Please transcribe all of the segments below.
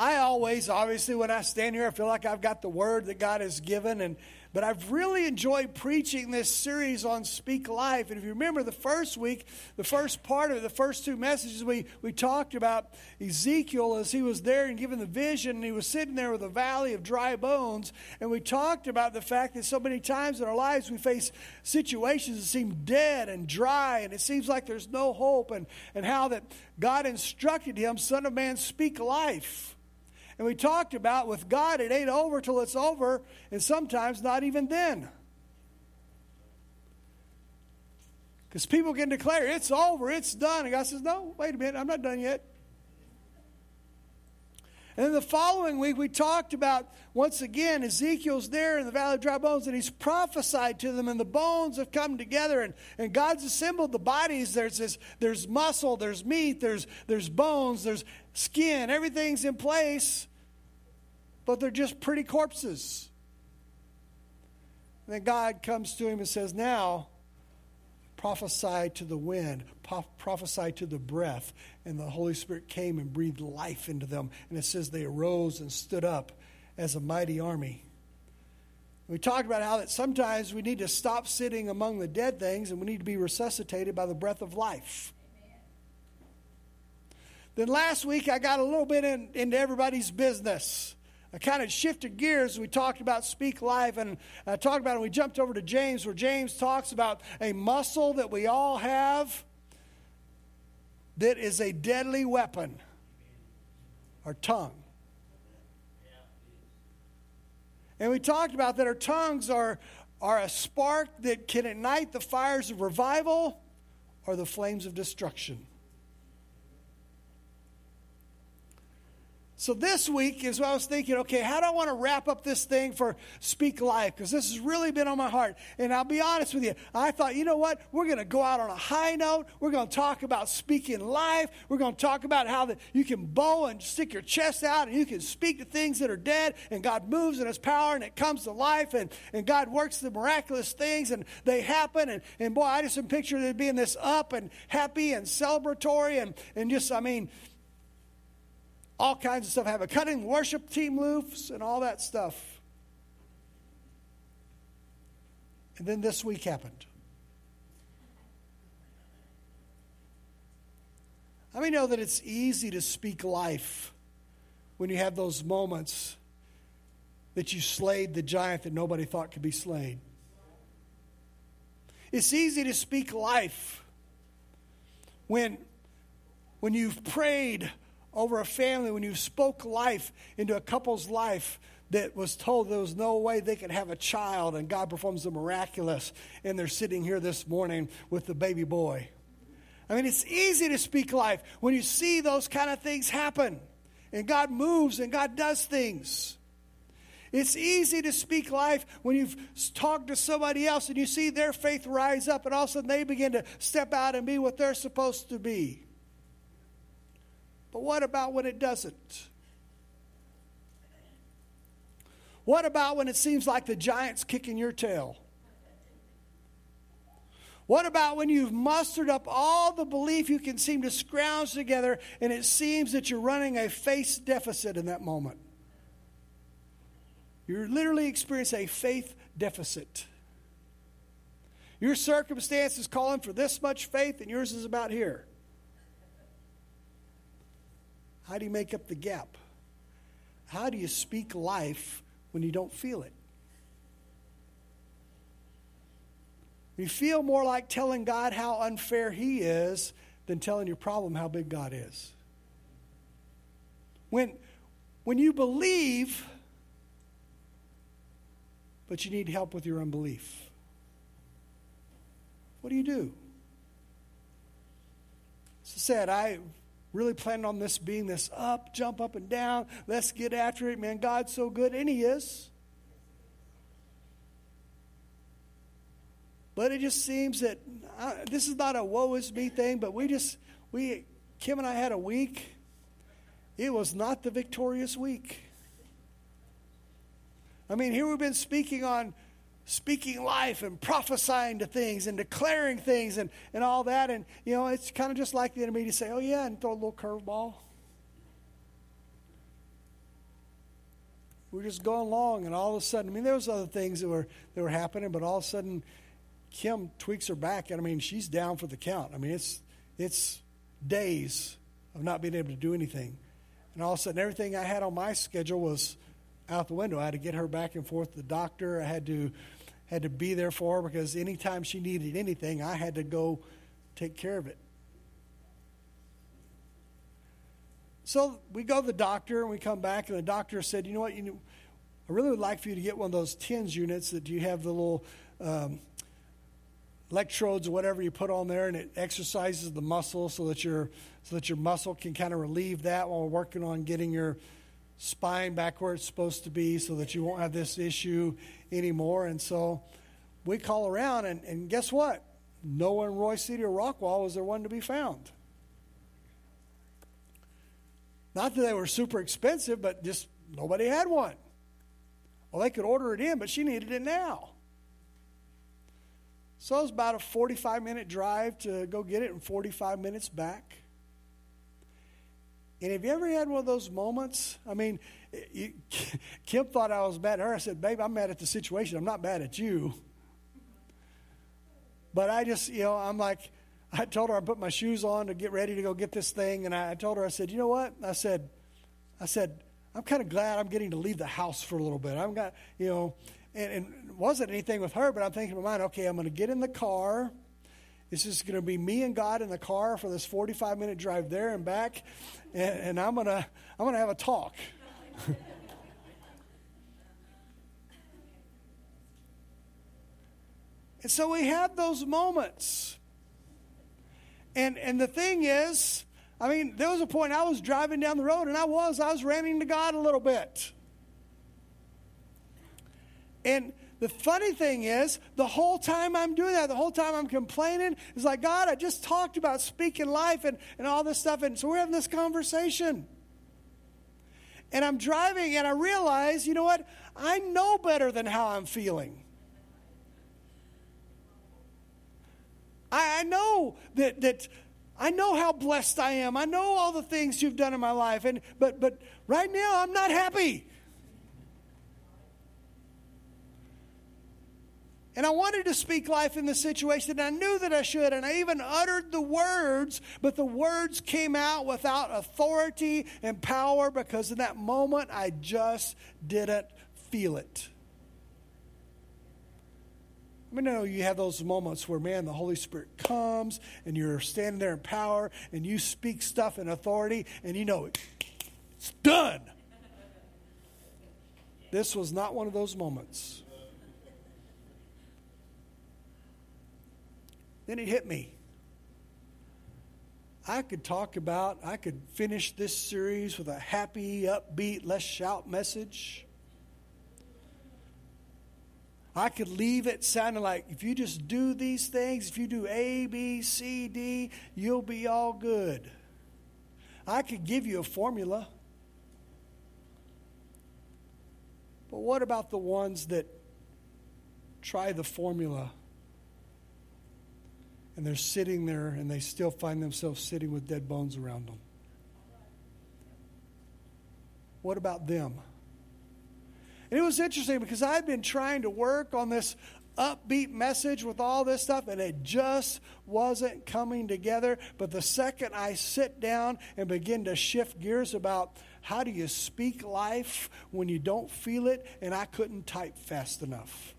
I always, obviously, when I stand here, I feel like I've got the word that God has given, and but I've really enjoyed preaching this series on Speak Life. And if you remember the first week, the first part of it, the first two messages, we, we talked about Ezekiel as he was there and given the vision, and he was sitting there with a valley of dry bones. And we talked about the fact that so many times in our lives we face situations that seem dead and dry, and it seems like there's no hope, and, and how that God instructed him, Son of Man, speak life. And we talked about with God, it ain't over till it's over, and sometimes not even then. Because people can declare, it's over, it's done. And God says, no, wait a minute, I'm not done yet. And then the following week, we talked about once again Ezekiel's there in the valley of dry bones, and he's prophesied to them, and the bones have come together, and, and God's assembled the bodies. There's this, there's muscle, there's meat, there's there's bones, there's skin, everything's in place but they're just pretty corpses. And then God comes to him and says, Now prophesy to the wind, prophesy to the breath. And the Holy Spirit came and breathed life into them. And it says they arose and stood up as a mighty army. We talked about how that sometimes we need to stop sitting among the dead things and we need to be resuscitated by the breath of life. Amen. Then last week I got a little bit in, into everybody's business. I kind of shifted gears. We talked about speak life, and I talked about it. We jumped over to James, where James talks about a muscle that we all have that is a deadly weapon our tongue. And we talked about that our tongues are, are a spark that can ignite the fires of revival or the flames of destruction. So this week is what I was thinking, okay, how do I want to wrap up this thing for Speak Life? Because this has really been on my heart. And I'll be honest with you, I thought, you know what? We're going to go out on a high note. We're going to talk about speaking life. We're going to talk about how that you can bow and stick your chest out and you can speak to things that are dead and God moves in his power and it comes to life and, and God works the miraculous things and they happen. And, and boy, I just am picturing it being this up and happy and celebratory and, and just, I mean, all kinds of stuff. Have a cutting worship team loose and all that stuff. And then this week happened. I mean, know that it's easy to speak life when you have those moments that you slayed the giant that nobody thought could be slain. It's easy to speak life when, when you've prayed over a family when you spoke life into a couple's life that was told there was no way they could have a child and God performs the miraculous and they're sitting here this morning with the baby boy. I mean, it's easy to speak life when you see those kind of things happen and God moves and God does things. It's easy to speak life when you've talked to somebody else and you see their faith rise up and all of a sudden they begin to step out and be what they're supposed to be. But what about when it doesn't? What about when it seems like the giant's kicking your tail? What about when you've mustered up all the belief you can seem to scrounge together and it seems that you're running a faith deficit in that moment? You're literally experiencing a faith deficit. Your circumstance is calling for this much faith, and yours is about here. How do you make up the gap? How do you speak life when you don't feel it? You feel more like telling God how unfair He is than telling your problem how big God is. When, when you believe, but you need help with your unbelief, what do you do? So said, I really planning on this being this up, jump up and down, let's get after it, man. God's so good, and He is. But it just seems that uh, this is not a woe is me thing, but we just, we, Kim and I had a week. It was not the victorious week. I mean, here we've been speaking on speaking life and prophesying to things and declaring things and, and all that. And, you know, it's kind of just like the enemy to say, oh, yeah, and throw a little curveball. we're just going along, and all of a sudden, I mean, there was other things that were that were happening, but all of a sudden, Kim tweaks her back, and I mean, she's down for the count. I mean, it's it's days of not being able to do anything, and all of a sudden, everything I had on my schedule was out the window. I had to get her back and forth to the doctor. I had to had to be there for her because anytime she needed anything, I had to go take care of it. So we go to the doctor and we come back, and the doctor said, You know what? You know, I really would like for you to get one of those TENS units that you have the little um, electrodes or whatever you put on there, and it exercises the muscle so that your, so that your muscle can kind of relieve that while working on getting your spine back where it's supposed to be so that you won't have this issue anymore. And so we call around, and, and guess what? No one in Royse City or Rockwall was there one to be found. Not that they were super expensive, but just nobody had one. Well, they could order it in, but she needed it now. So it was about a 45 minute drive to go get it and 45 minutes back. And have you ever had one of those moments? I mean, you, Kim thought I was mad at her. I said, Babe, I'm mad at the situation. I'm not mad at you. But I just, you know, I'm like, I told her I put my shoes on to get ready to go get this thing, and I told her, I said, you know what? I said, I said, I'm kind of glad I'm getting to leave the house for a little bit. I'm got, you know, and, and it wasn't anything with her, but I'm thinking in my mind, okay, I'm going to get in the car. This is going to be me and God in the car for this 45 minute drive there and back, and, and I'm gonna I'm gonna have a talk. and so we have those moments and, and the thing is, I mean, there was a point I was driving down the road and I was, I was ranting to God a little bit. And the funny thing is, the whole time I'm doing that, the whole time I'm complaining, it's like, God, I just talked about speaking life and, and all this stuff. And so we're having this conversation. And I'm driving and I realize, you know what? I know better than how I'm feeling. I, I know that, that I know how blessed I am. I know all the things you've done in my life. And, but, but right now, I'm not happy. And I wanted to speak life in the situation. I knew that I should. And I even uttered the words, but the words came out without authority and power because in that moment I just didn't feel it. I mean, know you have those moments where, man, the Holy Spirit comes and you're standing there in power and you speak stuff in authority and you know it's done. This was not one of those moments. Then it hit me. I could talk about, I could finish this series with a happy, upbeat, let's shout message. I could leave it sounding like if you just do these things, if you do A, B, C, D, you'll be all good. I could give you a formula. But what about the ones that try the formula and they're sitting there and they still find themselves sitting with dead bones around them? What about them? And it was interesting because I'd been trying to work on this upbeat message with all this stuff, and it just wasn't coming together. But the second I sit down and begin to shift gears about how do you speak life when you don't feel it, and I couldn't type fast enough.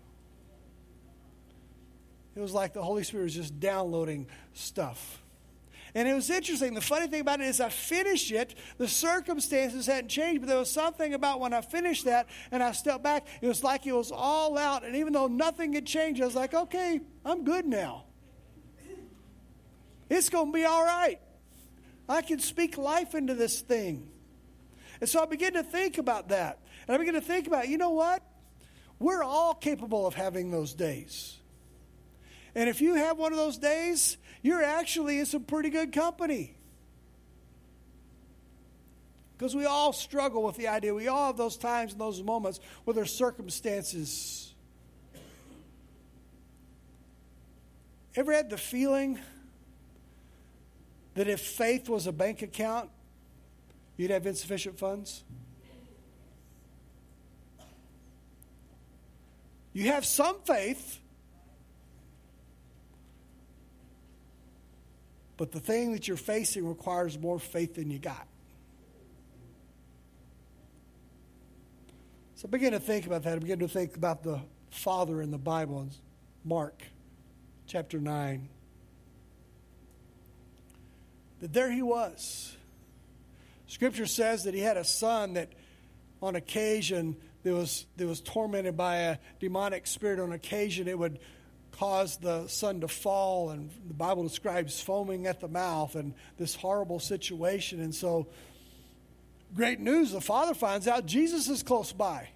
It was like the Holy Spirit was just downloading stuff. And it was interesting. The funny thing about it is, I finished it. The circumstances hadn't changed, but there was something about when I finished that and I stepped back, it was like it was all out. And even though nothing had changed, I was like, okay, I'm good now. It's going to be all right. I can speak life into this thing. And so I began to think about that. And I began to think about, you know what? We're all capable of having those days. And if you have one of those days, you're actually in some pretty good company. Because we all struggle with the idea. We all have those times and those moments where there's circumstances. Ever had the feeling that if faith was a bank account, you'd have insufficient funds? You have some faith. But the thing that you're facing requires more faith than you got. So begin to think about that. Begin to think about the Father in the Bible in Mark chapter 9. That there he was. Scripture says that he had a son that on occasion that was, that was tormented by a demonic spirit. On occasion it would caused the son to fall, and the Bible describes foaming at the mouth and this horrible situation. And so, great news the father finds out Jesus is close by.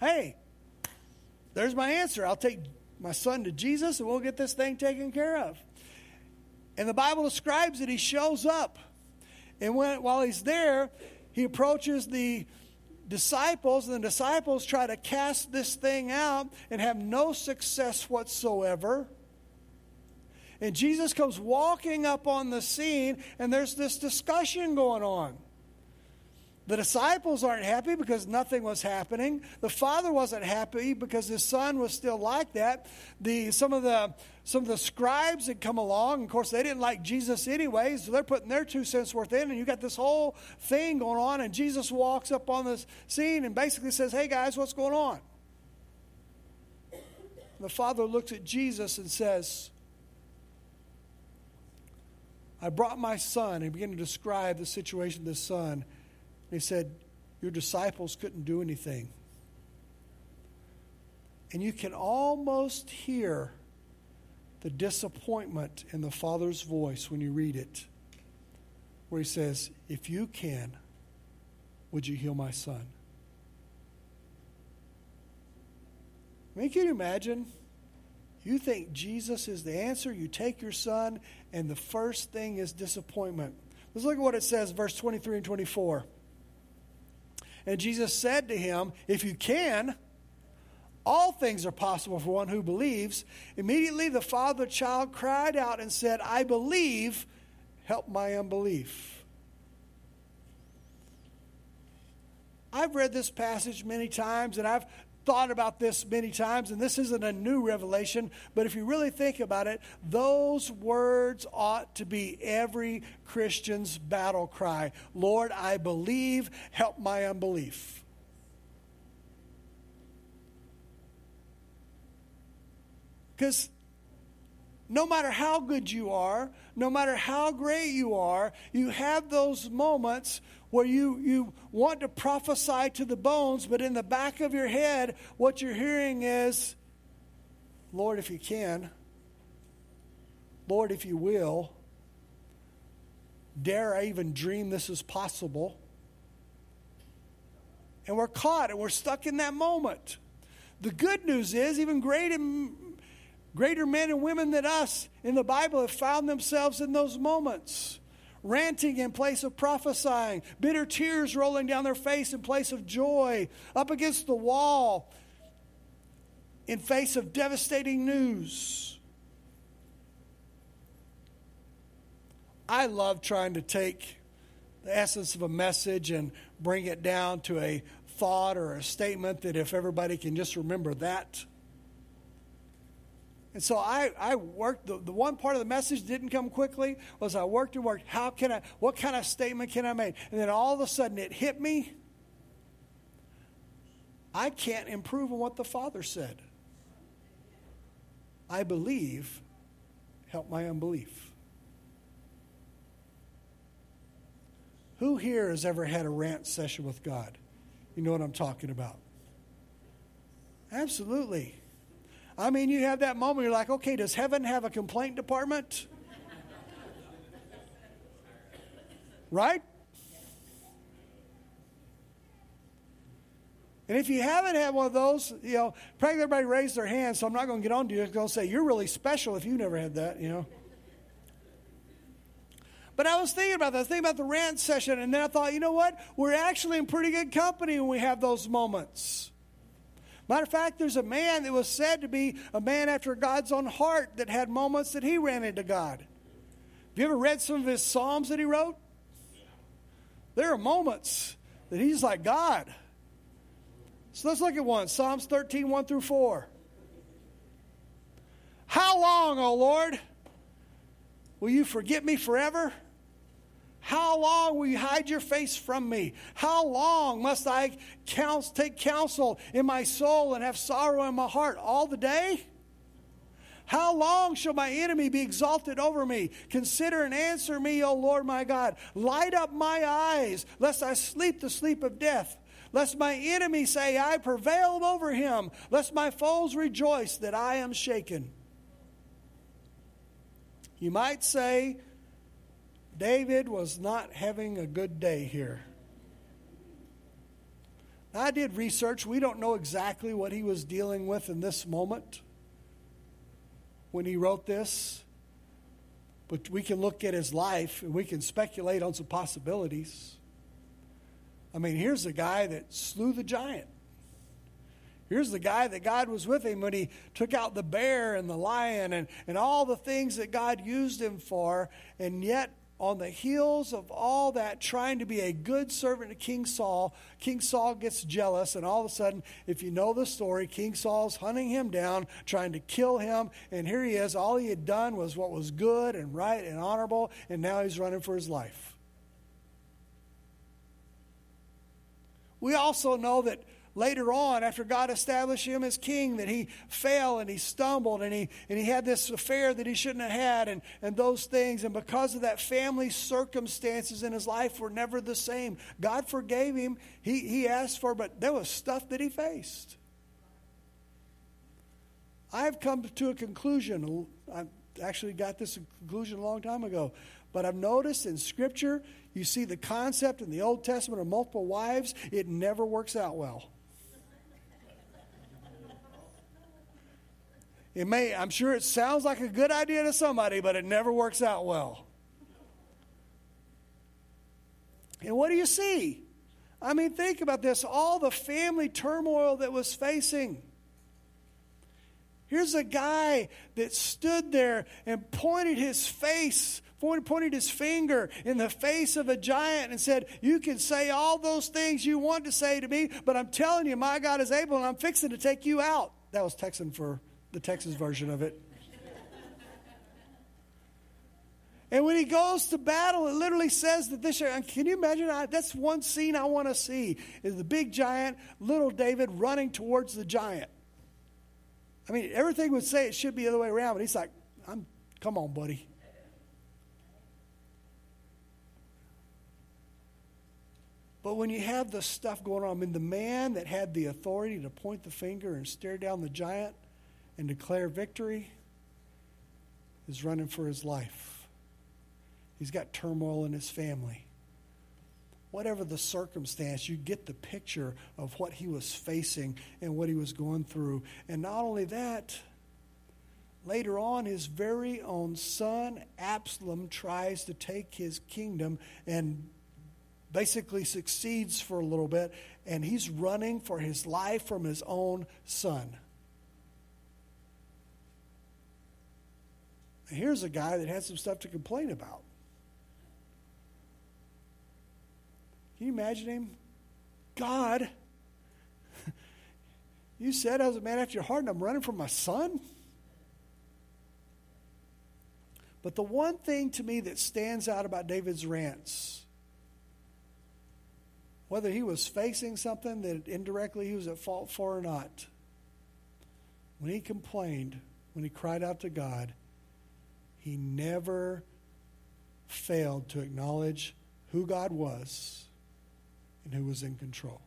Hey, there's my answer. I'll take my son to Jesus and we'll get this thing taken care of. And the Bible describes that he shows up. And when, while he's there, he approaches the disciples, and the disciples try to cast this thing out and have no success whatsoever. And Jesus comes walking up on the scene, and there's this discussion going on. The disciples aren't happy because nothing was happening. The father wasn't happy because his son was still like that. The, some, of the, some of the scribes had come along. Of course, they didn't like Jesus anyway, so they're putting their two cents worth in. And you got this whole thing going on. And Jesus walks up on the scene and basically says, Hey, guys, what's going on? The father looks at Jesus and says, I brought my son. And he began to describe the situation of the son. And He said, Your disciples couldn't do anything. And you can almost hear the disappointment in the Father's voice when you read it, where he says, If you can, would you heal my son? I mean, can you imagine? You think Jesus is the answer, you take your son, and the first thing is disappointment. Let's look at what it says, verse 23 and 24. And Jesus said to him, If you can, all things are possible for one who believes. Immediately the father child cried out and said, I believe, help my unbelief. I've read this passage many times and I've thought about this many times, and this isn't a new revelation, but if you really think about it, those words ought to be every Christian's battle cry Lord, I believe, help my unbelief. Because no matter how good you are, no matter how great you are, you have those moments where you, you want to prophesy to the bones, but in the back of your head, what you're hearing is, Lord, if you can, Lord, if you will, dare I even dream this is possible? And we're caught and we're stuck in that moment. The good news is, even greater, greater men and women than us in the Bible have found themselves in those moments ranting in place of prophesying, bitter tears rolling down their face in place of joy, up against the wall in face of devastating news. I love trying to take the essence of a message and bring it down to a thought or a statement that if everybody can just remember that and so I, I worked, the, the one part of the message didn't come quickly, was I worked and worked. How can I, what kind of statement can I make? And then all of a sudden it hit me. I can't improve on what the Father said. I believe, help my unbelief. Who here has ever had a rant session with God? You know what I'm talking about. Absolutely. I mean, you have that moment, you're like, okay, does heaven have a complaint department? right? And if you haven't had one of those, you know, probably everybody raised their hand, so I'm not going to get on to you. I'm going to say, you're really special if you never had that, you know. But I was thinking about that. I was thinking about the rant session, and then I thought, you know what? We're actually in pretty good company when we have those moments. Matter of fact, there's a man that was said to be a man after God's own heart that had moments that he ran into God. Have you ever read some of his Psalms that he wrote? There are moments that he's like, God, So let's look at one Psalms 13, 1 through 4. How long, O Lord, will you forget me forever? How long will you hide your face from me? How long must I counsel, take counsel in my soul and have sorrow in my heart all the day? How long shall my enemy be exalted over me? Consider and answer me, O Lord my God. Light up my eyes, lest I sleep the sleep of death. Lest my enemy say, I prevailed over him. Lest my foes rejoice that I am shaken. You might say, David was not having a good day here. I did research. We don't know exactly what he was dealing with in this moment when he wrote this, but we can look at his life and we can speculate on some possibilities. I mean, here's a guy that slew the giant. Here's the guy that God was with him when he took out the bear and the lion and, and all the things that God used him for. And yet, on the heels of all that, trying to be a good servant to King Saul, King Saul gets jealous, and all of a sudden, if you know the story, King Saul's hunting him down, trying to kill him, and here he is. All he had done was what was good and right and honorable, and now he's running for his life. We also know that later on, after God established him as king, that he fell and he stumbled and he, and he had this affair that he shouldn't have had and, and those things. And because of that, family circumstances in his life were never the same. God forgave him. He, he asked for, but there was stuff that he faced. I've come to a conclusion. I actually got this conclusion a long time ago. But I've noticed in Scripture, you see the concept in the Old Testament of multiple wives, it never works out well. It may, I'm sure it sounds like a good idea to somebody, but it never works out well. And what do you see? I mean, think about this all the family turmoil that was facing. Here's a guy that stood there and pointed his face, pointed his finger in the face of a giant and said, You can say all those things you want to say to me, but I'm telling you, my God is able and I'm fixing to take you out. That was Texan for the Texas version of it. And when he goes to battle, it literally says that this. Can you imagine? That's one scene I want to see: is the big giant, little David running towards the giant. I mean, everything would say it should be the other way around, but he's like, "I'm, come on, buddy." But when you have the stuff going on, I mean, the man that had the authority to point the finger and stare down the giant and declare victory is running for his life. He's got turmoil in his family. Whatever the circumstance, you get the picture of what he was facing and what he was going through. And not only that, later on, his very own son, Absalom, tries to take his kingdom and basically succeeds for a little bit, and he's running for his life from his own son. Here's a guy that had some stuff to complain about. Can you imagine him? God, you said I was a man after your heart and I'm running from my son? But the one thing to me that stands out about David's rants, whether he was facing something that indirectly he was at fault for or not, when he complained, when he cried out to God, he never failed to acknowledge who God was and who was in control.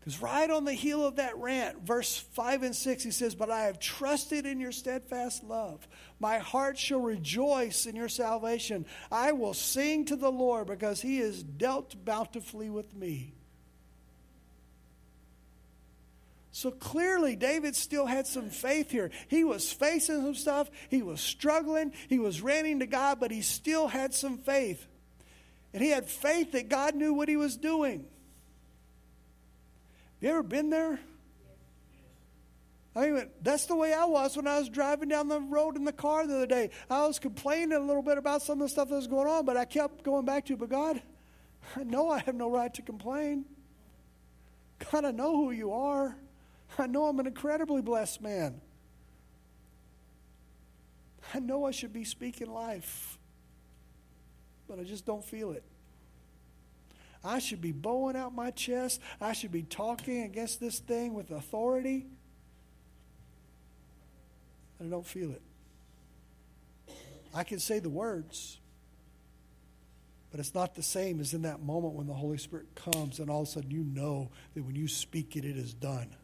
Because right on the heel of that rant, verse 5 and 6, he says, But I have trusted in your steadfast love. My heart shall rejoice in your salvation. I will sing to the Lord because he has dealt bountifully with me. So clearly, David still had some faith here. He was facing some stuff, he was struggling, he was ranting to God, but he still had some faith. And he had faith that God knew what he was doing. You ever been there? I mean, that's the way I was when I was driving down the road in the car the other day. I was complaining a little bit about some of the stuff that was going on, but I kept going back to, but God, I know I have no right to complain. God, I know who you are. I know I'm an incredibly blessed man. I know I should be speaking life, but I just don't feel it. I should be bowing out my chest. I should be talking against this thing with authority. I don't feel it. I can say the words, but it's not the same as in that moment when the Holy Spirit comes and all of a sudden you know that when you speak it, it is done.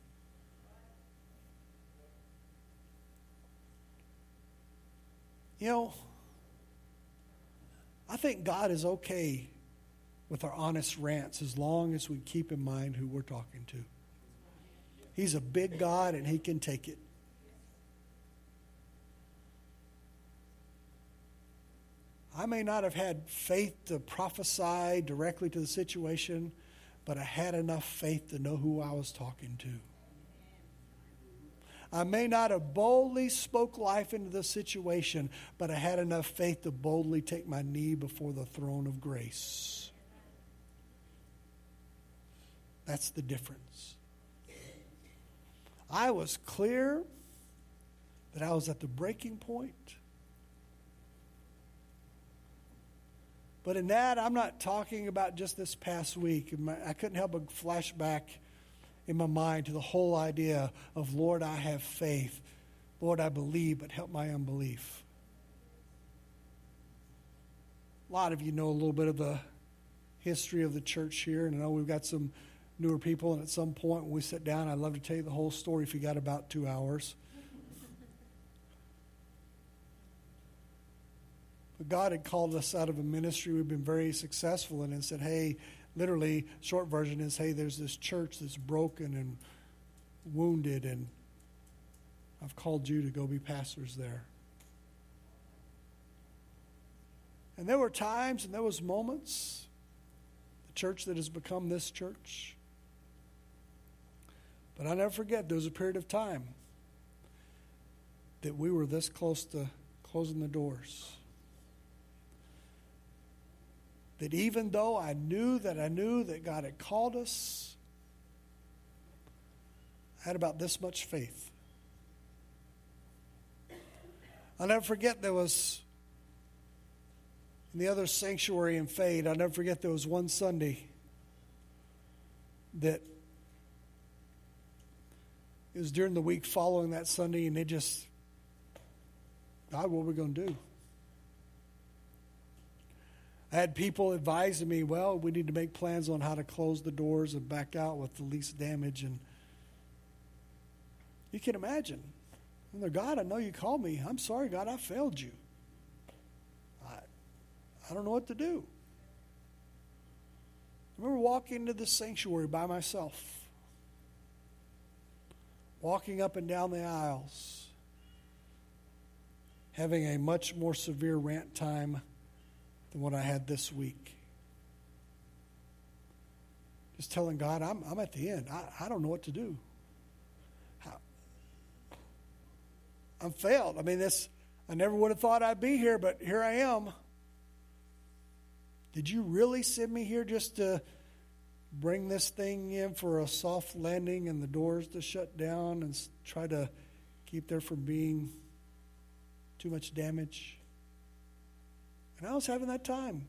You know, I think God is okay with our honest rants as long as we keep in mind who we're talking to. He's a big God and He can take it. I may not have had faith to prophesy directly to the situation, but I had enough faith to know who I was talking to. I may not have boldly spoke life into the situation, but I had enough faith to boldly take my knee before the throne of grace. That's the difference. I was clear that I was at the breaking point. But in that, I'm not talking about just this past week. I couldn't help but flash back in my mind to the whole idea of, Lord, I have faith. Lord, I believe, but help my unbelief. A lot of you know a little bit of the history of the church here, and I know we've got some newer people, and at some point when we sit down, I'd love to tell you the whole story if you got about two hours. But God had called us out of a ministry we've been very successful in and said, hey, literally, short version is, hey, there's this church that's broken and wounded, and I've called you to go be pastors there. And there were times and there was moments, the church that has become this church. But I never forget there was a period of time that we were this close to closing the doors that even though I knew that I knew that God had called us, I had about this much faith. I'll never forget there was in the other sanctuary in Fade, I'll never forget there was one Sunday that it was during the week following that Sunday, and they just, God, what are we going to do? I had people advising me, well, we need to make plans on how to close the doors and back out with the least damage. And you can imagine. And God, I know you called me. I'm sorry, God, I failed you. I, I don't know what to do. I remember walking into the sanctuary by myself, walking up and down the aisles, having a much more severe rant time than what I had this week. Just telling God, I'm, I'm at the end. I, I don't know what to do. I'm failed. I mean, this, I never would have thought I'd be here, but here I am. Did you really send me here just to bring this thing in for a soft landing and the doors to shut down and try to keep there from being too much damage? And I was having that time.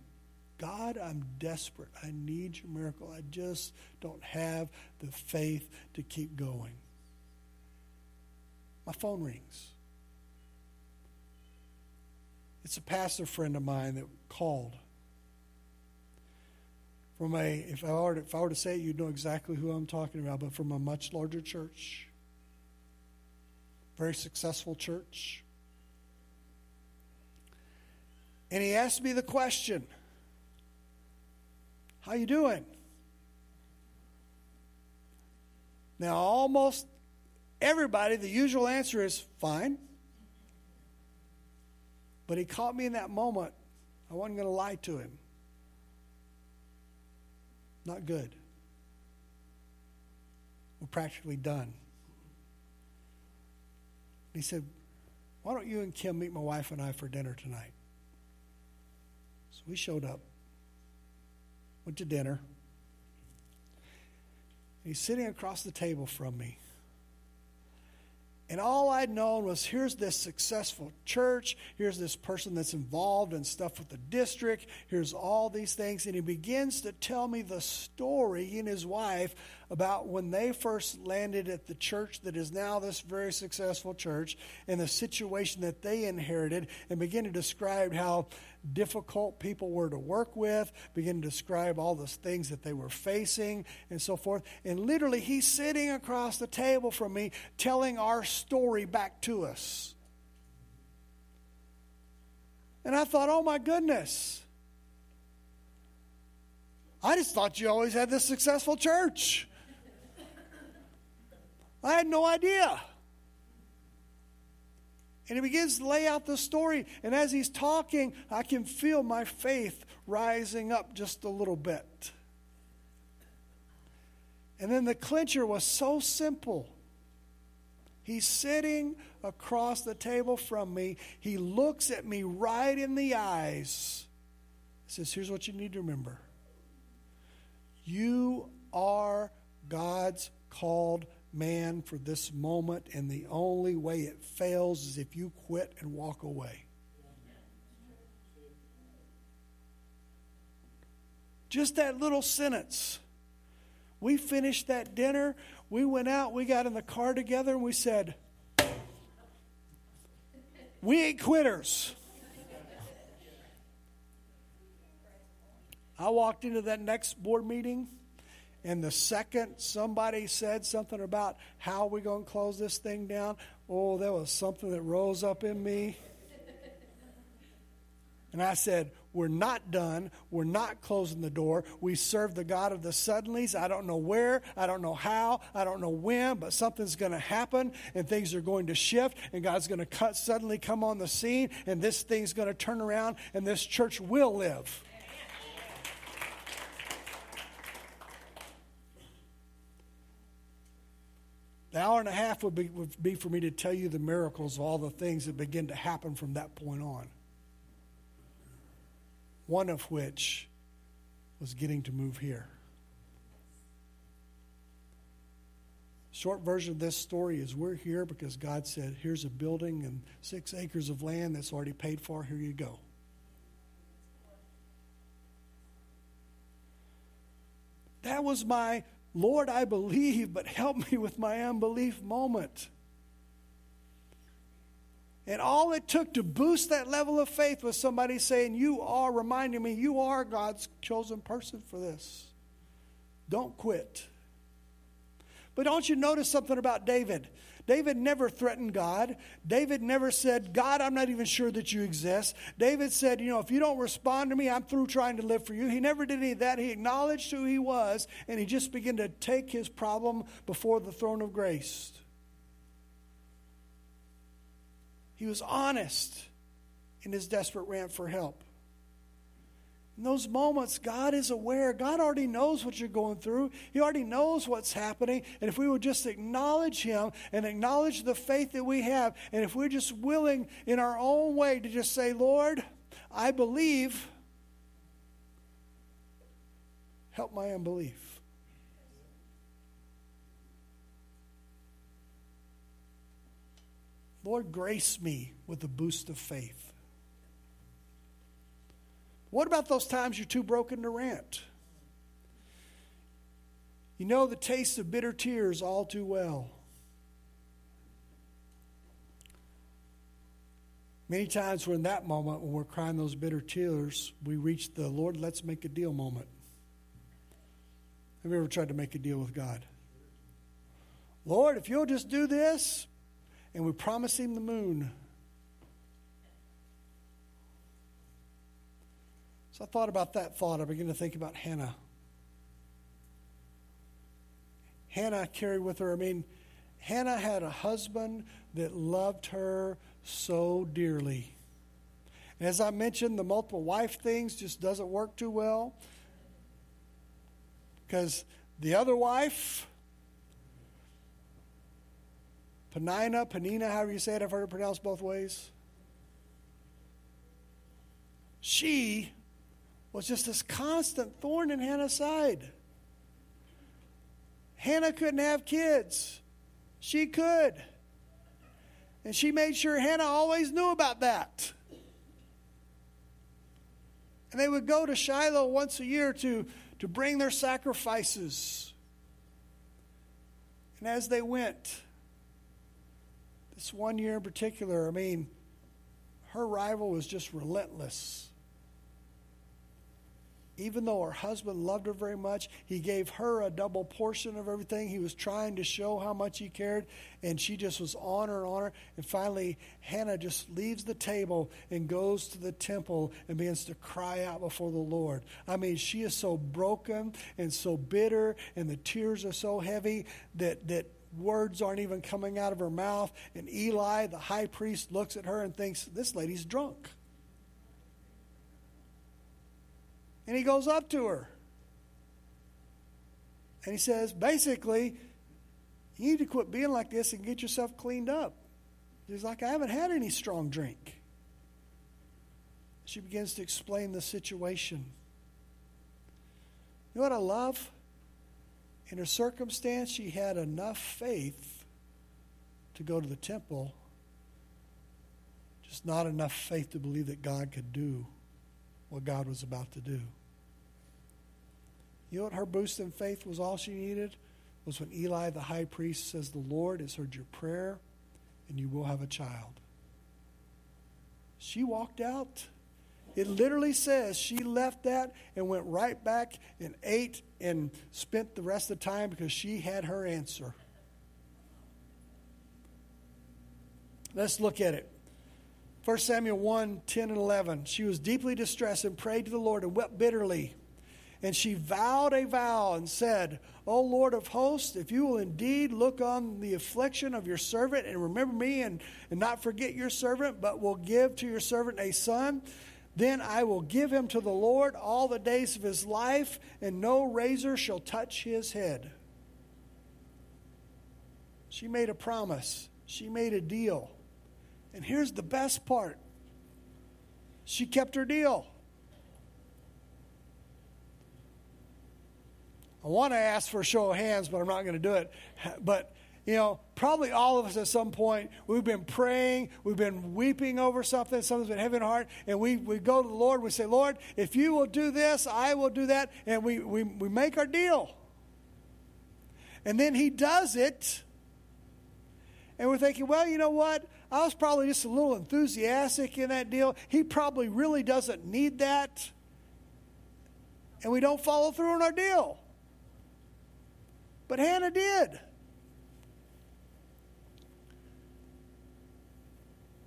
God, I'm desperate. I need your miracle. I just don't have the faith to keep going. My phone rings. It's a pastor friend of mine that called. From a, if I were to, if I were to say it, you'd know exactly who I'm talking about, but from a much larger church, very successful church. And he asked me the question, "How you doing?" Now, almost everybody, the usual answer is fine. But he caught me in that moment. I wasn't going to lie to him. Not good. We're practically done. He said, Why don't you and Kim meet my wife and I for dinner tonight? We showed up, went to dinner. He's sitting across the table from me. And all I'd known was here's this successful church, here's this person that's involved in stuff with the district, here's all these things. And he begins to tell me the story, he and his wife, about when they first landed at the church that is now this very successful church and the situation that they inherited, and begin to describe how difficult people were to work with, begin to describe all the things that they were facing, and so forth. And literally, he's sitting across the table from me telling our story back to us. And I thought, oh my goodness. I just thought you always had this successful church. I had no idea. And he begins to lay out the story. And as he's talking, I can feel my faith rising up just a little bit. And then the clincher was so simple. He's sitting across the table from me. He looks at me right in the eyes. He says, Here's what you need to remember you are God's called man for this moment, and the only way it fails is if you quit and walk away. Just that little sentence. We finished that dinner. We went out. We got in the car together and we said, We ain't quitters. I walked into that next board meeting and the second somebody said something about how we're we going to close this thing down, oh, there was something that rose up in me. And I said, We're not done. We're not closing the door. We serve the God of the suddenlies. I don't know where, I don't know how, I don't know when, but something's going to happen and things are going to shift and God's going to suddenly come on the scene and this thing's going to turn around and this church will live. The hour and a half would be, would be for me to tell you the miracles of all the things that begin to happen from that point on. One of which was getting to move here. Short version of this story is we're here because God said, here's a building and six acres of land that's already paid for. Here you go. That was my Lord, I believe, but help me with my unbelief moment. And all it took to boost that level of faith was somebody saying, You are, reminding me, you are God's chosen person for this. Don't quit. But don't you notice something about David? David never threatened God. David never said, God, I'm not even sure that you exist. David said, You know, if you don't respond to me, I'm through trying to live for you. He never did any of that. He acknowledged who he was, and he just began to take his problem before the throne of grace. He was honest in his desperate rant for help. In those moments, God is aware. God already knows what you're going through. He already knows what's happening. And if we would just acknowledge Him and acknowledge the faith that we have, and if we're just willing in our own way to just say, Lord, I believe, help my unbelief. Lord, grace me with a boost of faith. What about those times you're too broken to rant? You know the taste of bitter tears all too well. Many times we're in that moment when we're crying those bitter tears, we reach the Lord, let's make a deal moment. Have you ever tried to make a deal with God? Lord, if you'll just do this, and we promise him the moon. So I thought about that thought. I began to think about Hannah. Hannah carried with her, I mean, Hannah had a husband that loved her so dearly. As I mentioned, the multiple wife things just doesn't work too well. Because the other wife, Penina, Penina, however you say it, I've heard it pronounced both ways. She was just this constant thorn in Hannah's side. Hannah couldn't have kids. She could. And she made sure Hannah always knew about that. And they would go to Shiloh once a year to, to bring their sacrifices. And as they went, this one year in particular, I mean, her rival was just relentless. Even though her husband loved her very much, he gave her a double portion of everything. He was trying to show how much he cared, and she just was on her and on her. And finally, Hannah just leaves the table and goes to the temple and begins to cry out before the Lord. I mean, she is so broken and so bitter, and the tears are so heavy that, that words aren't even coming out of her mouth. And Eli, the high priest, looks at her and thinks, This lady's drunk. And he goes up to her. And he says, basically, you need to quit being like this and get yourself cleaned up. He's like, I haven't had any strong drink. She begins to explain the situation. You know what I love? In her circumstance, she had enough faith to go to the temple, just not enough faith to believe that God could do what God was about to do. You know what her boost in faith was all she needed? Was when Eli the high priest says, The Lord has heard your prayer and you will have a child. She walked out. It literally says she left that and went right back and ate and spent the rest of the time because she had her answer. Let's look at it. 1 Samuel 1 10 and 11. She was deeply distressed and prayed to the Lord and wept bitterly. And she vowed a vow and said, O Lord of hosts, if you will indeed look on the affliction of your servant and remember me and, and not forget your servant, but will give to your servant a son, then I will give him to the Lord all the days of his life, and no razor shall touch his head. She made a promise, she made a deal. And here's the best part she kept her deal. I want to ask for a show of hands, but I'm not going to do it. But, you know, probably all of us at some point, we've been praying, we've been weeping over something, something's been heavy in heart, and we, we go to the Lord, we say, Lord, if you will do this, I will do that, and we, we, we make our deal. And then He does it, and we're thinking, well, you know what? I was probably just a little enthusiastic in that deal. He probably really doesn't need that. And we don't follow through on our deal. But Hannah did. Let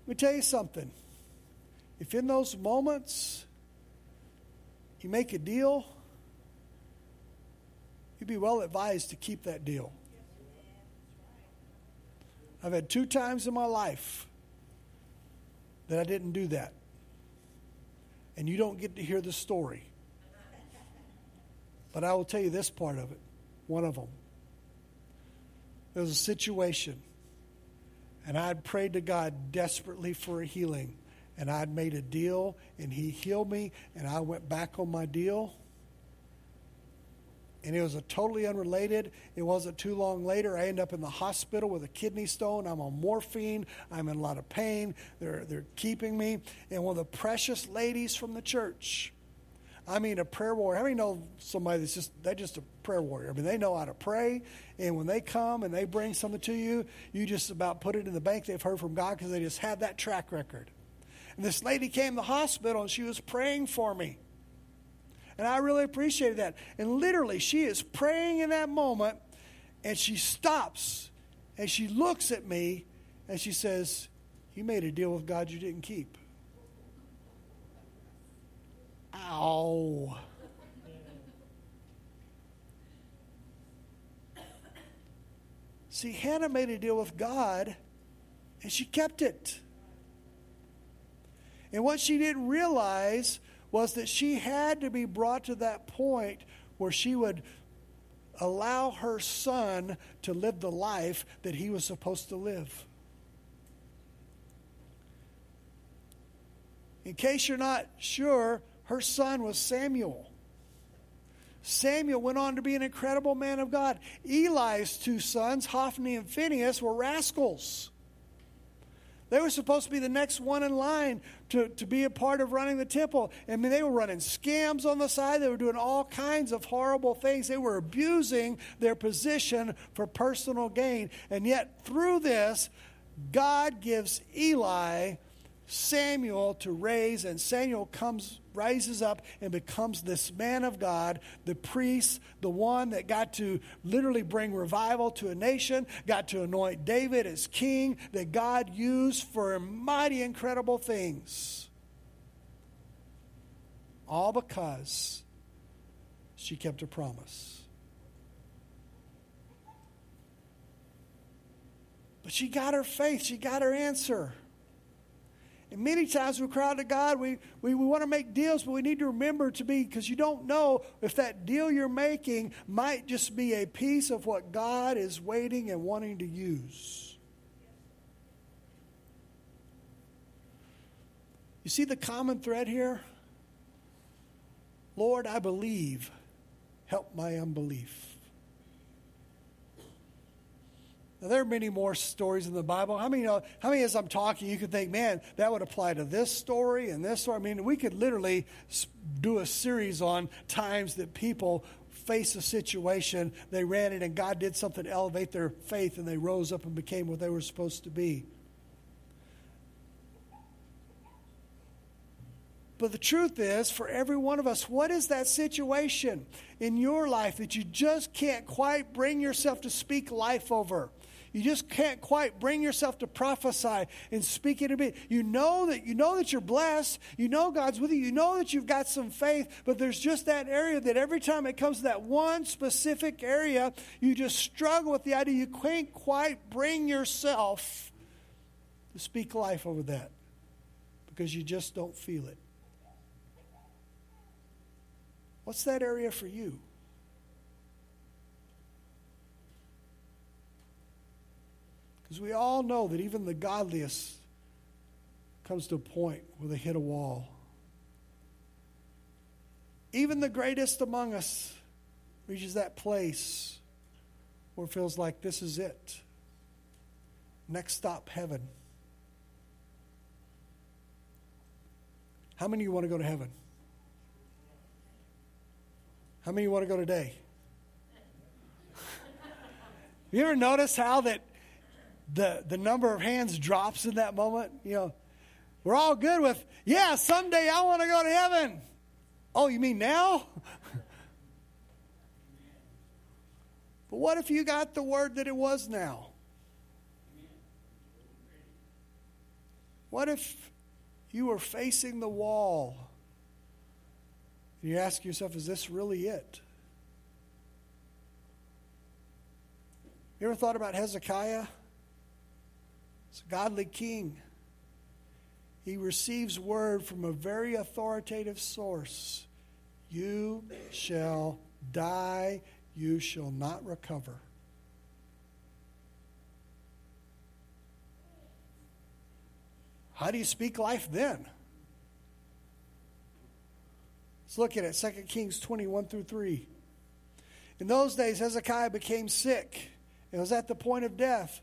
me tell you something. If in those moments you make a deal, you'd be well advised to keep that deal. I've had two times in my life that I didn't do that. And you don't get to hear the story. But I will tell you this part of it, one of them. There was a situation, and I'd prayed to God desperately for a healing, and I'd made a deal, and He healed me, and I went back on my deal and it was a totally unrelated. It wasn't too long later. I end up in the hospital with a kidney stone. I'm on morphine. I'm in a lot of pain. They're, they're keeping me. And one of the precious ladies from the church, I mean, a prayer warrior. How many know somebody that's just, they're just a prayer warrior? I mean, they know how to pray. And when they come and they bring something to you, you just about put it in the bank. They've heard from God because they just have that track record. And this lady came to the hospital and she was praying for me. And I really appreciated that. And literally, she is praying in that moment, and she stops and she looks at me and she says, You made a deal with God you didn't keep. Ow. See, Hannah made a deal with God and she kept it. And what she didn't realize was that she had to be brought to that point where she would allow her son to live the life that he was supposed to live. In case you're not sure, her son was Samuel. Samuel went on to be an incredible man of God. Eli's two sons, Hophni and Phinehas, were rascals. They were supposed to be the next one in line to, to be a part of running the temple. I mean, they were running scams on the side. They were doing all kinds of horrible things. They were abusing their position for personal gain. And yet, through this, God gives Eli Samuel to raise, and Samuel comes, rises up, and becomes this man of God, the priest, the one that got to literally bring revival to a nation, got to anoint David as king, that God used for mighty, incredible things. All because she kept her promise. But she got her faith, she got her answer. And many times we cry to God, we, we, we want to make deals, but we need to remember to be, because you don't know if that deal you're making might just be a piece of what God is waiting and wanting to use. You see the common thread here? Lord, I believe. Help my unbelief. Now, there are many more stories in the Bible. How many, how many, as I'm talking, you could think, man, that would apply to this story and this story? I mean, we could literally do a series on times that people face a situation, they ran it, and God did something to elevate their faith, and they rose up and became what they were supposed to be. But the truth is, for every one of us, what is that situation in your life that you just can't quite bring yourself to speak life over? You just can't quite bring yourself to prophesy and speak it a bit. You know that you know that you're blessed. You know God's with you. You know that you've got some faith, but there's just that area that every time it comes to that one specific area, you just struggle with the idea you can't quite bring yourself to speak life over that because you just don't feel it. What's that area for you? Because we all know that even the godliest comes to a point where they hit a wall. Even the greatest among us reaches that place where it feels like this is it. Next stop, heaven. How many of you want to go to heaven? How many of you want to go today? you ever notice how that the, the number of hands drops in that moment. You know, we're all good with, yeah, someday I want to go to heaven. Oh, you mean now? but what if you got the word that it was now? What if you were facing the wall and you ask yourself, is this really it? You ever thought about Hezekiah? It's a godly king. He receives word from a very authoritative source You shall die, you shall not recover. How do you speak life then? Let's look at it 2 Kings 21 through 3. In those days, Hezekiah became sick and was at the point of death.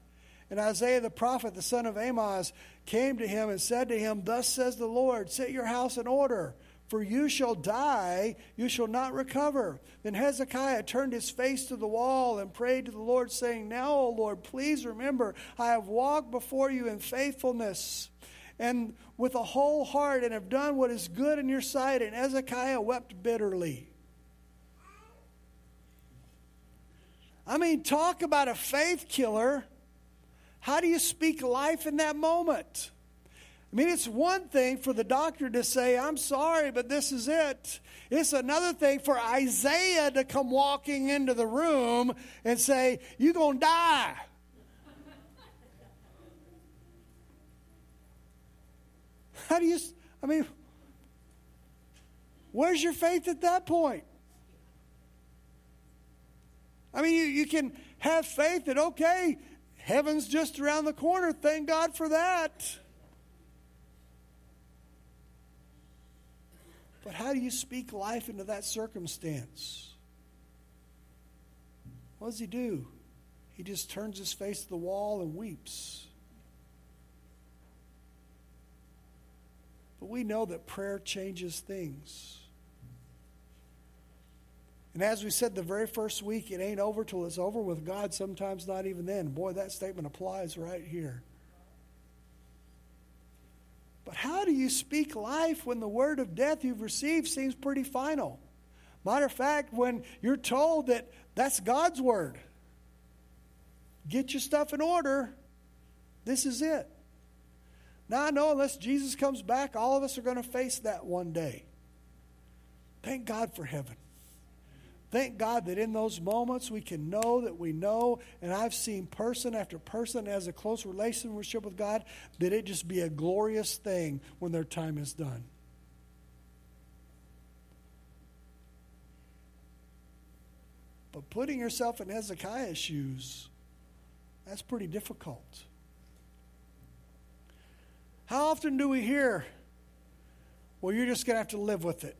And Isaiah the prophet, the son of Amoz, came to him and said to him, Thus says the Lord, set your house in order, for you shall die, you shall not recover. Then Hezekiah turned his face to the wall and prayed to the Lord, saying, Now, O Lord, please remember, I have walked before you in faithfulness and with a whole heart and have done what is good in your sight. And Hezekiah wept bitterly. I mean, talk about a faith killer. How do you speak life in that moment? I mean, it's one thing for the doctor to say, I'm sorry, but this is it. It's another thing for Isaiah to come walking into the room and say, You're going to die. How do you, I mean, where's your faith at that point? I mean, you, you can have faith that, okay, Heaven's just around the corner. Thank God for that. But how do you speak life into that circumstance? What does he do? He just turns his face to the wall and weeps. But we know that prayer changes things. And as we said the very first week, it ain't over till it's over with God, sometimes not even then. Boy, that statement applies right here. But how do you speak life when the word of death you've received seems pretty final? Matter of fact, when you're told that that's God's word, get your stuff in order, this is it. Now, I know unless Jesus comes back, all of us are going to face that one day. Thank God for heaven. Thank God that in those moments we can know that we know, and I've seen person after person as a close relationship with God, that it just be a glorious thing when their time is done. But putting yourself in Hezekiah's shoes, that's pretty difficult. How often do we hear, well, you're just going to have to live with it?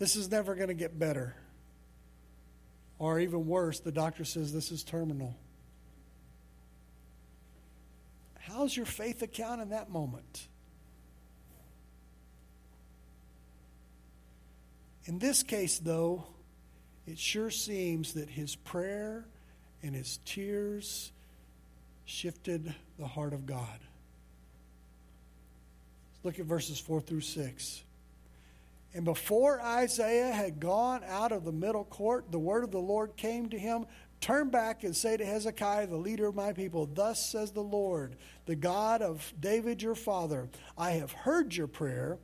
This is never going to get better. Or even worse, the doctor says this is terminal. How's your faith account in that moment? In this case, though, it sure seems that his prayer and his tears shifted the heart of God. Let's Look at verses 4 through 6. And before Isaiah had gone out of the middle court, the word of the Lord came to him Turn back and say to Hezekiah, the leader of my people, Thus says the Lord, the God of David your father, I have heard your prayer.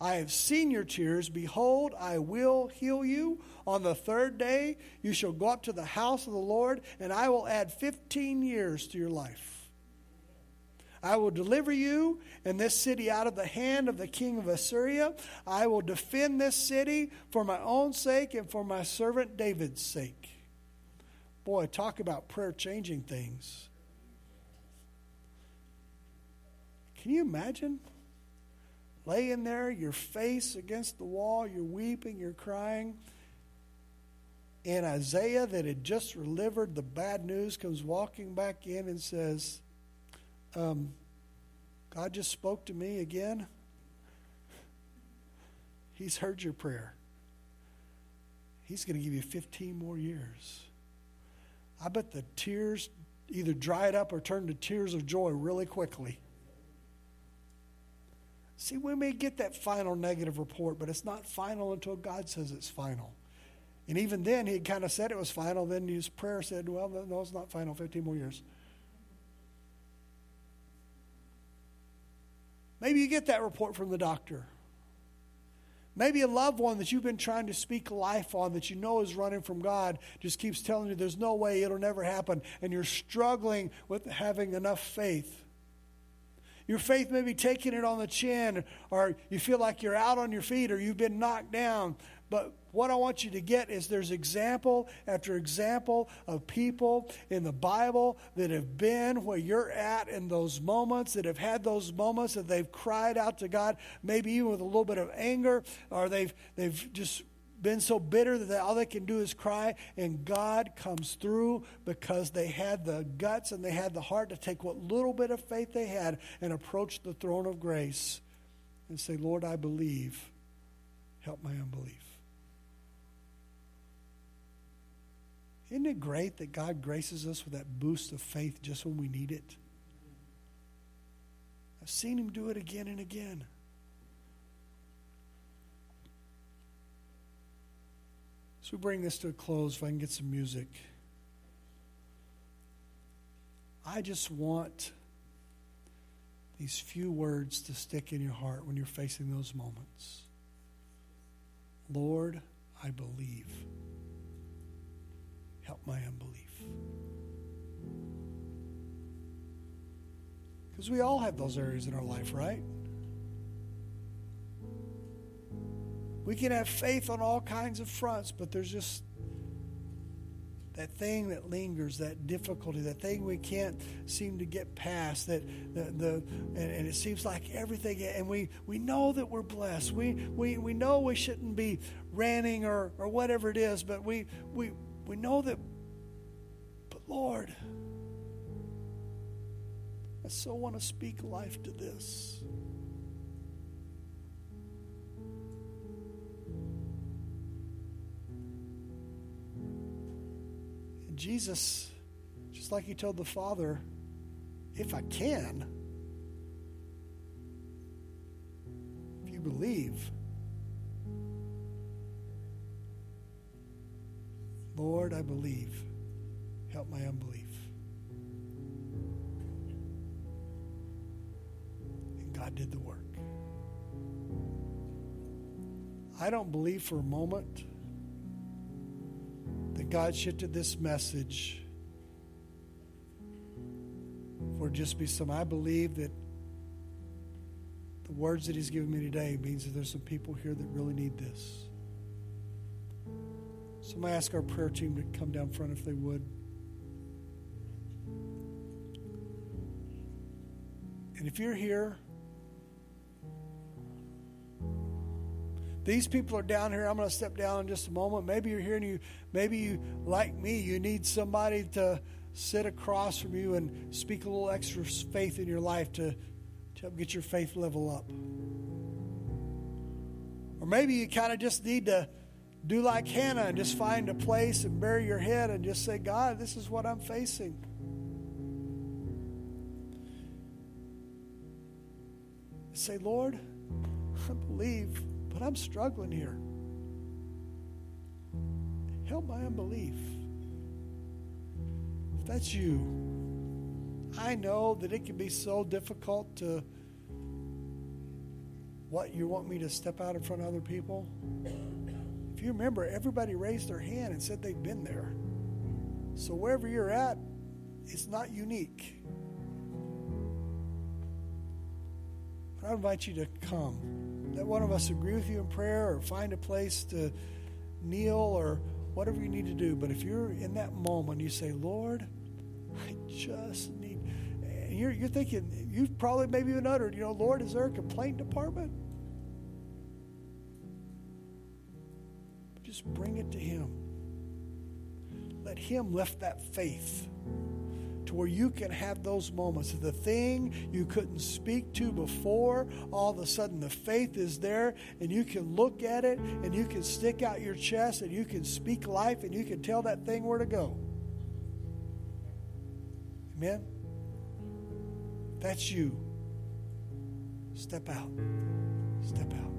I have seen your tears. Behold, I will heal you. On the third day, you shall go up to the house of the Lord, and I will add 15 years to your life. I will deliver you and this city out of the hand of the king of Assyria. I will defend this city for my own sake and for my servant David's sake. Boy, talk about prayer changing things. Can you imagine? Laying there, your face against the wall, you're weeping, you're crying. And Isaiah, that had just delivered the bad news, comes walking back in and says, um, God just spoke to me again. He's heard your prayer. He's going to give you 15 more years. I bet the tears either dried up or turned to tears of joy really quickly. See, we may get that final negative report, but it's not final until God says it's final. And even then, he kind of said it was final. Then his prayer said, Well, no, it's not final, 15 more years. Maybe you get that report from the doctor. Maybe a loved one that you've been trying to speak life on that you know is running from God just keeps telling you there's no way it'll never happen, and you're struggling with having enough faith. Your faith may be taking it on the chin, or you feel like you're out on your feet, or you've been knocked down. But what I want you to get is there's example after example of people in the Bible that have been where you're at in those moments, that have had those moments that they've cried out to God, maybe even with a little bit of anger, or they've they've just been so bitter that all they can do is cry, and God comes through because they had the guts and they had the heart to take what little bit of faith they had and approach the throne of grace and say, Lord, I believe. Help my unbelief. Isn't it great that God graces us with that boost of faith just when we need it? I've seen Him do it again and again. So we bring this to a close, if I can get some music. I just want these few words to stick in your heart when you're facing those moments. Lord, I believe my unbelief. Because we all have those areas in our life, right? We can have faith on all kinds of fronts, but there's just that thing that lingers, that difficulty, that thing we can't seem to get past, that the, the and, and, it seems like everything, and we, we know that we're blessed. We, we, we know we shouldn't be ranting or, or whatever it is, but we, we, we know that, Lord, I so want to speak life to this. Jesus, just like he told the Father, if I can, if you believe, Lord, I believe. Help my unbelief. And God did the work. I don't believe for a moment that God shifted this message for just be some. I believe that the words that He's given me today means that there's some people here that really need this. So I'm going to ask our prayer team to come down front if they would. And if you're here, These people are down here. I'm going to step down in just a moment. Maybe you're here and you, maybe you, like me, you need somebody to sit across from you and speak a little extra faith in your life to, to help get your faith level up. Or maybe you kind of just need to do like Hannah and just find a place and bury your head and just say, God, this is what I'm facing. Say, Lord, I believe but I'm struggling here. Help my unbelief. If that's you, I know that it can be so difficult to what you want me to step out in front of other people. If you remember, everybody raised their hand and said they've been there. So wherever you're at, it's not unique. I invite you to come Let one of us agree with you in prayer or find a place to kneel or whatever you need to do. But if you're in that moment, you say, Lord, I just need. And you're, you're thinking, you've probably maybe even uttered, you know, Lord, is there a complaint department? Just bring it to Him. Let Him lift that faith to where you can have those moments. The thing you couldn't speak to before, all of a sudden the faith is there, and you can look at it, and you can stick out your chest, and you can speak life, and you can tell that thing where to go. Amen? That's you. Step out. Step out.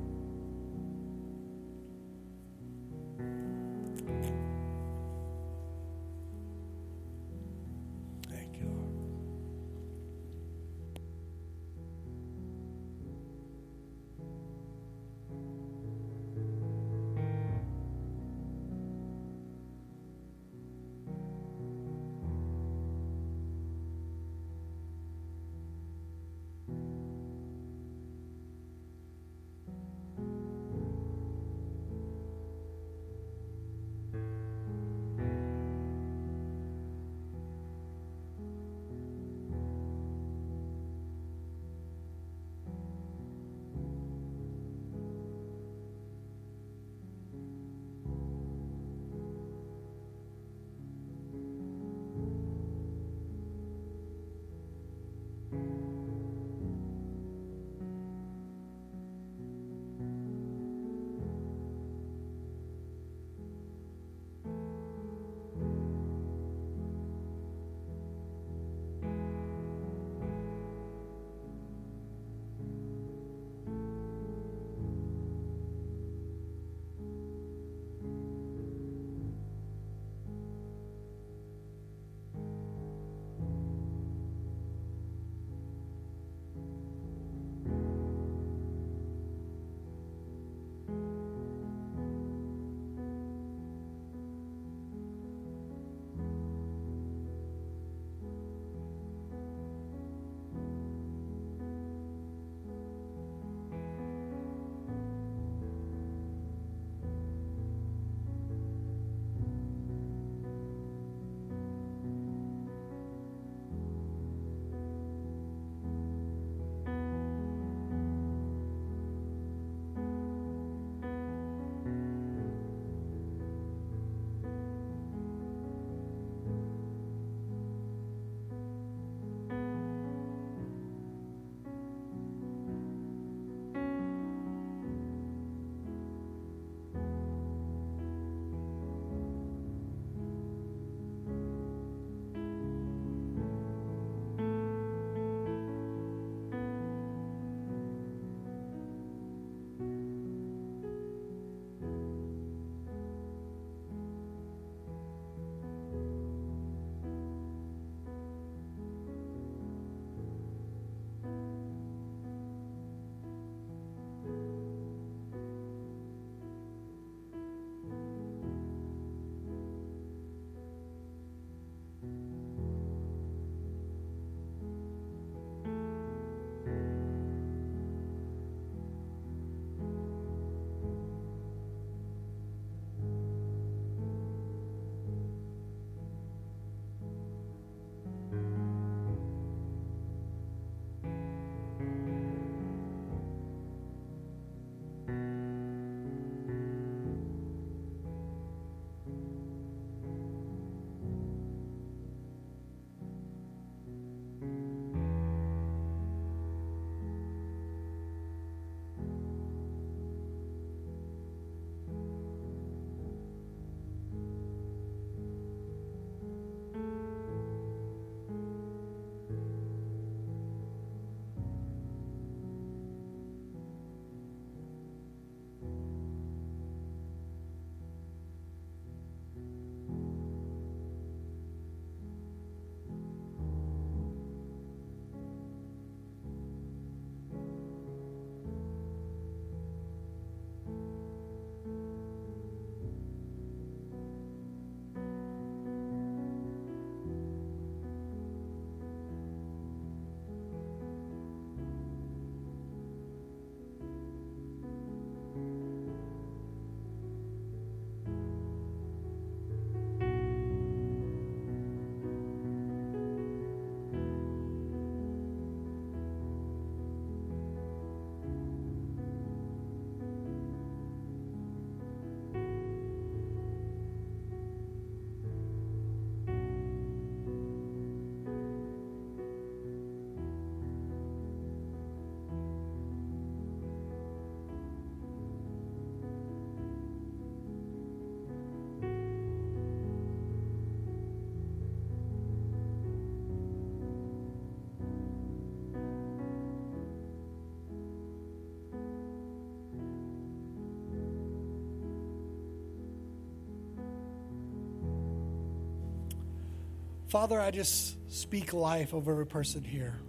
Father, I just speak life over every person here.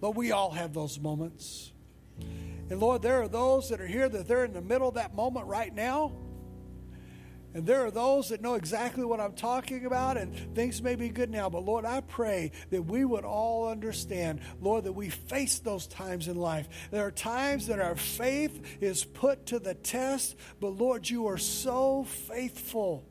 But we all have those moments. And Lord, there are those that are here that they're in the middle of that moment right now. And there are those that know exactly what I'm talking about, and things may be good now. But Lord, I pray that we would all understand, Lord, that we face those times in life. There are times that our faith is put to the test, but Lord, you are so faithful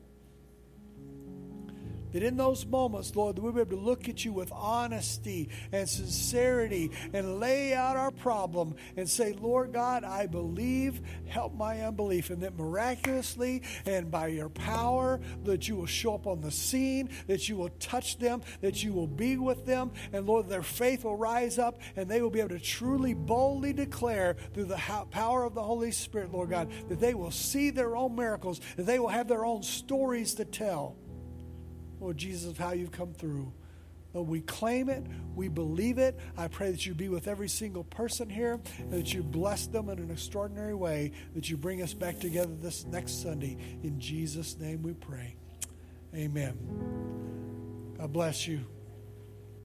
that in those moments, Lord, that we'll be able to look at you with honesty and sincerity and lay out our problem and say, Lord God, I believe, help my unbelief. And that miraculously and by your power, that you will show up on the scene, that you will touch them, that you will be with them. And Lord, their faith will rise up and they will be able to truly, boldly declare through the power of the Holy Spirit, Lord God, that they will see their own miracles, that they will have their own stories to tell. Lord Jesus, of how you've come through. Lord, we claim it. We believe it. I pray that you be with every single person here and that you bless them in an extraordinary way, that you bring us back together this next Sunday. In Jesus' name we pray. Amen. God bless you.